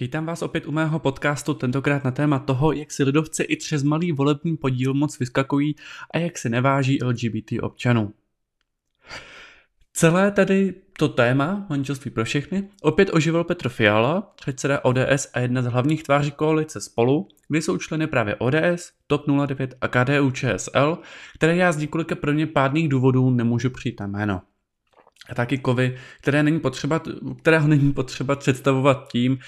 Vítám vás opět u mého podcastu, tentokrát na téma toho, jak si lidovci i přes malý volební podíl moc vyskakují a jak se neváží LGBT občanů. Celé tady to téma manželství pro všechny opět oživil Petr Fiala, předseda ODS a jedna z hlavních tváří koalice Spolu, kde jsou členy právě ODS, TOP 09 a KDU ČSL, které já z několika pro mě pádných důvodů nemůžu přijít na jméno a taky kovy, které není potřeba, kterého není potřeba představovat tím,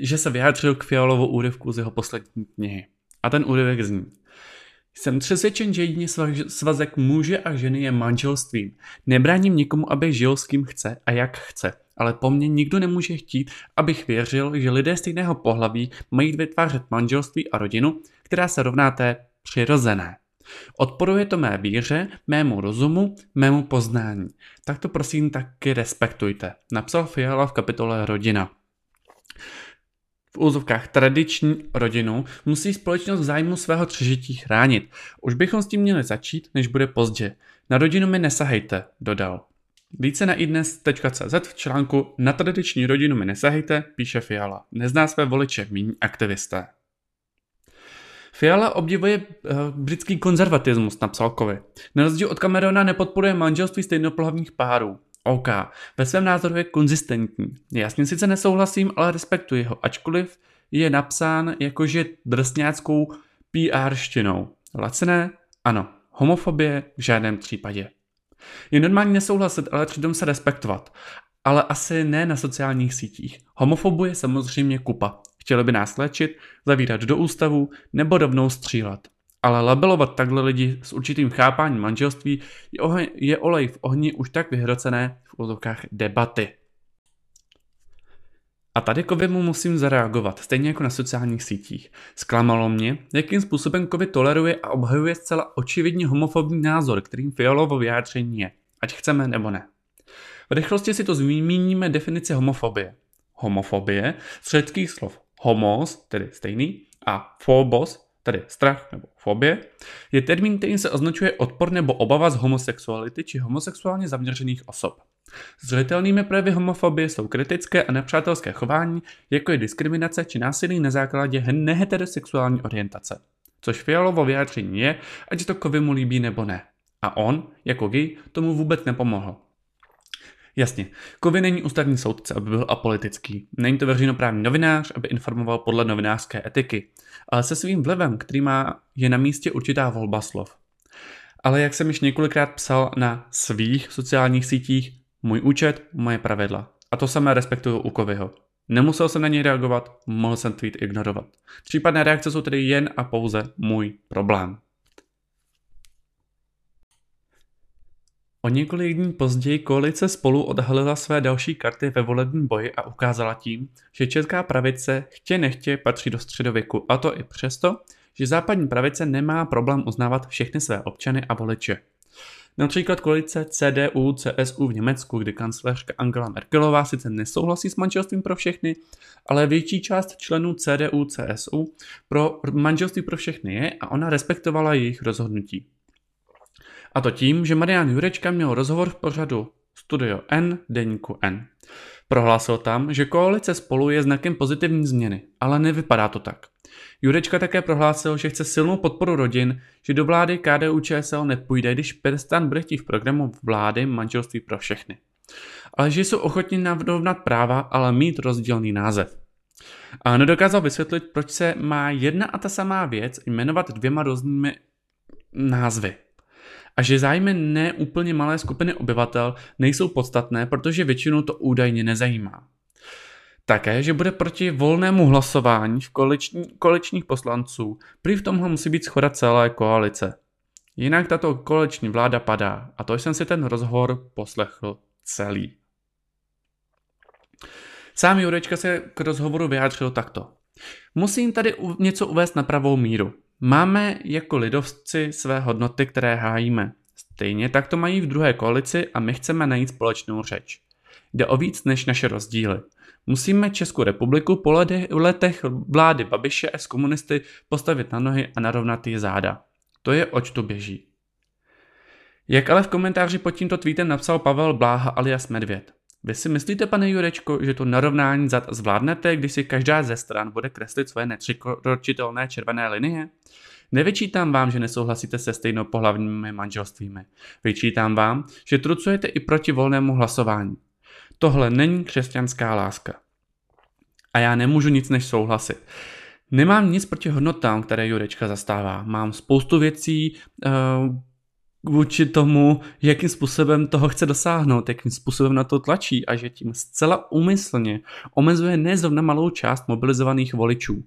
že se vyjádřil k Fialovou úryvku z jeho poslední knihy. A ten úryvek zní. Jsem přesvědčen, že jedině svazek muže a ženy je manželstvím. Nebráním nikomu, aby žil s kým chce a jak chce, ale po mně nikdo nemůže chtít, abych věřil, že lidé stejného pohlaví mají vytvářet manželství a rodinu, která se rovná té přirozené. Odporuje to mé víře, mému rozumu, mému poznání. Tak to prosím taky respektujte, napsal Fiala v kapitole Rodina. V úzovkách tradiční rodinu musí společnost v zájmu svého přežití chránit. Už bychom s tím měli začít, než bude pozdě. Na rodinu mi nesahejte, dodal. Více na idnes.cz v článku Na tradiční rodinu mi nesahejte, píše Fiala. Nezná své voliče, míní aktivisté. Fiala obdivuje uh, britský konzervatismus, napsal Kovy. Na rozdíl od Camerona nepodporuje manželství stejnopohlavních párů. OK, ve svém názoru je konzistentní. Jasně sice nesouhlasím, ale respektuji ho, ačkoliv je napsán jakože drsňáckou PR štinou. Lacené? Ano. Homofobie? V žádném případě. Je normální nesouhlasit, ale přitom se respektovat. Ale asi ne na sociálních sítích. Homofobuje samozřejmě kupa. Chtěli by nás léčit, zavírat do ústavu nebo rovnou střílet. Ale labelovat takhle lidi s určitým chápáním manželství je, ohe- je olej v ohni už tak vyhrocené v úzovkách debaty. A tady Kovimu musím zareagovat, stejně jako na sociálních sítích. Zklamalo mě, jakým způsobem Covid toleruje a obhajuje zcela očividně homofobní názor, kterým Fialovo vyjádření je, ať chceme nebo ne. V rychlosti si to zmíníme definici homofobie. Homofobie z slov homos, tedy stejný, a phobos, tedy strach nebo fobie, je termín, který se označuje odpor nebo obava z homosexuality či homosexuálně zaměřených osob. Zřetelnými projevy homofobie jsou kritické a nepřátelské chování, jako je diskriminace či násilí na základě neheterosexuální orientace. Což Fialovo vyjádření je, ať to kovy mu líbí nebo ne. A on, jako gay, tomu vůbec nepomohl. Jasně, Kovy není ústavní soudce, aby byl apolitický. Není to veřejnoprávní novinář, aby informoval podle novinářské etiky. Ale se svým vlivem, který má, je na místě určitá volba slov. Ale jak jsem již několikrát psal na svých sociálních sítích, můj účet, moje pravidla. A to samé respektuju u Kovyho. Nemusel jsem na něj reagovat, mohl jsem tweet ignorovat. Případné reakce jsou tedy jen a pouze můj problém. O několik dní později koalice spolu odhalila své další karty ve volebním boji a ukázala tím, že česká pravice chtě nechtě patří do středověku a to i přesto, že západní pravice nemá problém uznávat všechny své občany a voliče. Například koalice CDU, CSU v Německu, kdy kancléřka Angela Merkelová sice nesouhlasí s manželstvím pro všechny, ale větší část členů CDU, CSU pro manželství pro všechny je a ona respektovala jejich rozhodnutí. A to tím, že Marian Jurečka měl rozhovor v pořadu Studio N deníku N. Prohlásil tam, že koalice spolu je znakem pozitivní změny, ale nevypadá to tak. Jurečka také prohlásil, že chce silnou podporu rodin, že do vlády KDU ČSL nepůjde, když Perstan bude chtít v programu vlády manželství pro všechny. Ale že jsou ochotni navrovnat práva, ale mít rozdílný název. A nedokázal vysvětlit, proč se má jedna a ta samá věc jmenovat dvěma různými názvy a že zájmy ne úplně malé skupiny obyvatel nejsou podstatné, protože většinu to údajně nezajímá. Také, že bude proti volnému hlasování v koaliční, koaličních poslanců, prý v tomhle musí být schoda celé koalice. Jinak tato koaliční vláda padá a to jsem si ten rozhovor poslechl celý. Sám Jurečka se k rozhovoru vyjádřil takto. Musím tady něco uvést na pravou míru. Máme jako lidovci své hodnoty, které hájíme. Stejně tak to mají v druhé koalici a my chceme najít společnou řeč. Jde o víc než naše rozdíly. Musíme Českou republiku po letech vlády Babiše a s komunisty postavit na nohy a narovnat je záda. To je oč tu běží. Jak ale v komentáři pod tímto tweetem napsal Pavel Bláha alias Medvěd. Vy si myslíte, pane Jurečko, že to narovnání zad zvládnete, když si každá ze stran bude kreslit svoje nepřekročitelné červené linie? Nevyčítám vám, že nesouhlasíte se stejnopohlavními manželstvími. Vyčítám vám, že trucujete i proti volnému hlasování. Tohle není křesťanská láska. A já nemůžu nic než souhlasit. Nemám nic proti hodnotám, které Jurečka zastává. Mám spoustu věcí, uh, vůči tomu, jakým způsobem toho chce dosáhnout, jakým způsobem na to tlačí a že tím zcela úmyslně omezuje nezrovna malou část mobilizovaných voličů.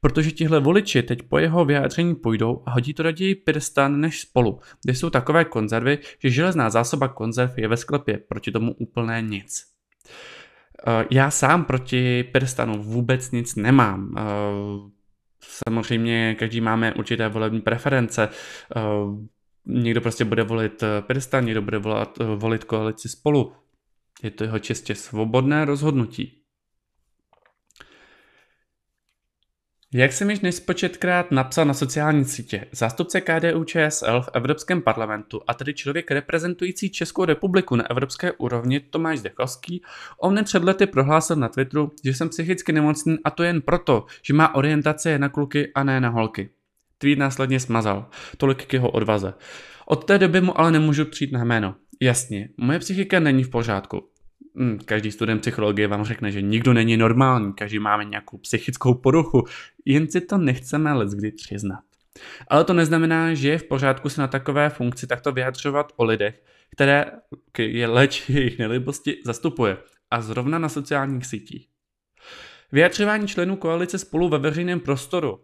Protože tihle voliči teď po jeho vyjádření půjdou a hodí to raději Pirstan než spolu, kde jsou takové konzervy, že železná zásoba konzerv je ve sklepě, proti tomu úplné nic. Eh, já sám proti Pirstanu vůbec nic nemám. Eh, samozřejmě každý máme určité volební preference. Eh, někdo prostě bude volit Pirstan, někdo bude volat, volit koalici spolu. Je to jeho čistě svobodné rozhodnutí. Jak jsem již nespočetkrát napsal na sociální sítě, zástupce KDU ČSL v Evropském parlamentu a tedy člověk reprezentující Českou republiku na evropské úrovni Tomáš Zdechovský o mne před lety prohlásil na Twitteru, že jsem psychicky nemocný a to jen proto, že má orientace na kluky a ne na holky. Tweet následně smazal. Tolik k jeho odvaze. Od té doby mu ale nemůžu přijít na jméno. Jasně, moje psychika není v pořádku. Hm, každý student psychologie vám řekne, že nikdo není normální, každý máme nějakou psychickou poruchu, jen si to nechceme kdy přiznat. Ale to neznamená, že je v pořádku se na takové funkci takto vyjadřovat o lidech, které je leč jejich nelibosti zastupuje. A zrovna na sociálních sítích. Vyjadřování členů koalice spolu ve veřejném prostoru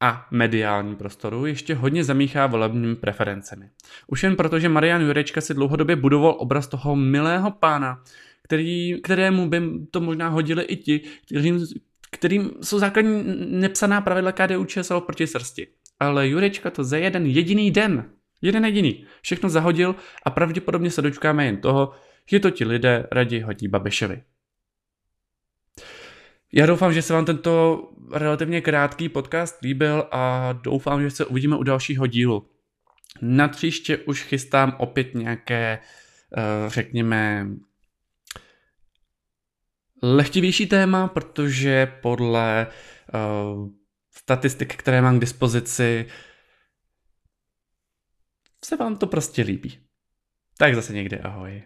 a mediálním prostoru ještě hodně zamíchá volebními preferencemi. Už jen proto, že Marian Jurečka si dlouhodobě budoval obraz toho milého pána, který, kterému by to možná hodili i ti, kterým, kterým jsou základní nepsaná pravidla KDU ČSL proti srsti. Ale Jurečka to za jeden jediný den, jeden jediný, všechno zahodil a pravděpodobně se dočkáme jen toho, že to ti lidé raději hodí Babišovi. Já doufám, že se vám tento relativně krátký podcast líbil a doufám, že se uvidíme u dalšího dílu. Na příště už chystám opět nějaké, eh, řekněme, lehtivější téma, protože podle uh, statistik, které mám k dispozici, se vám to prostě líbí. Tak zase někdy ahoj.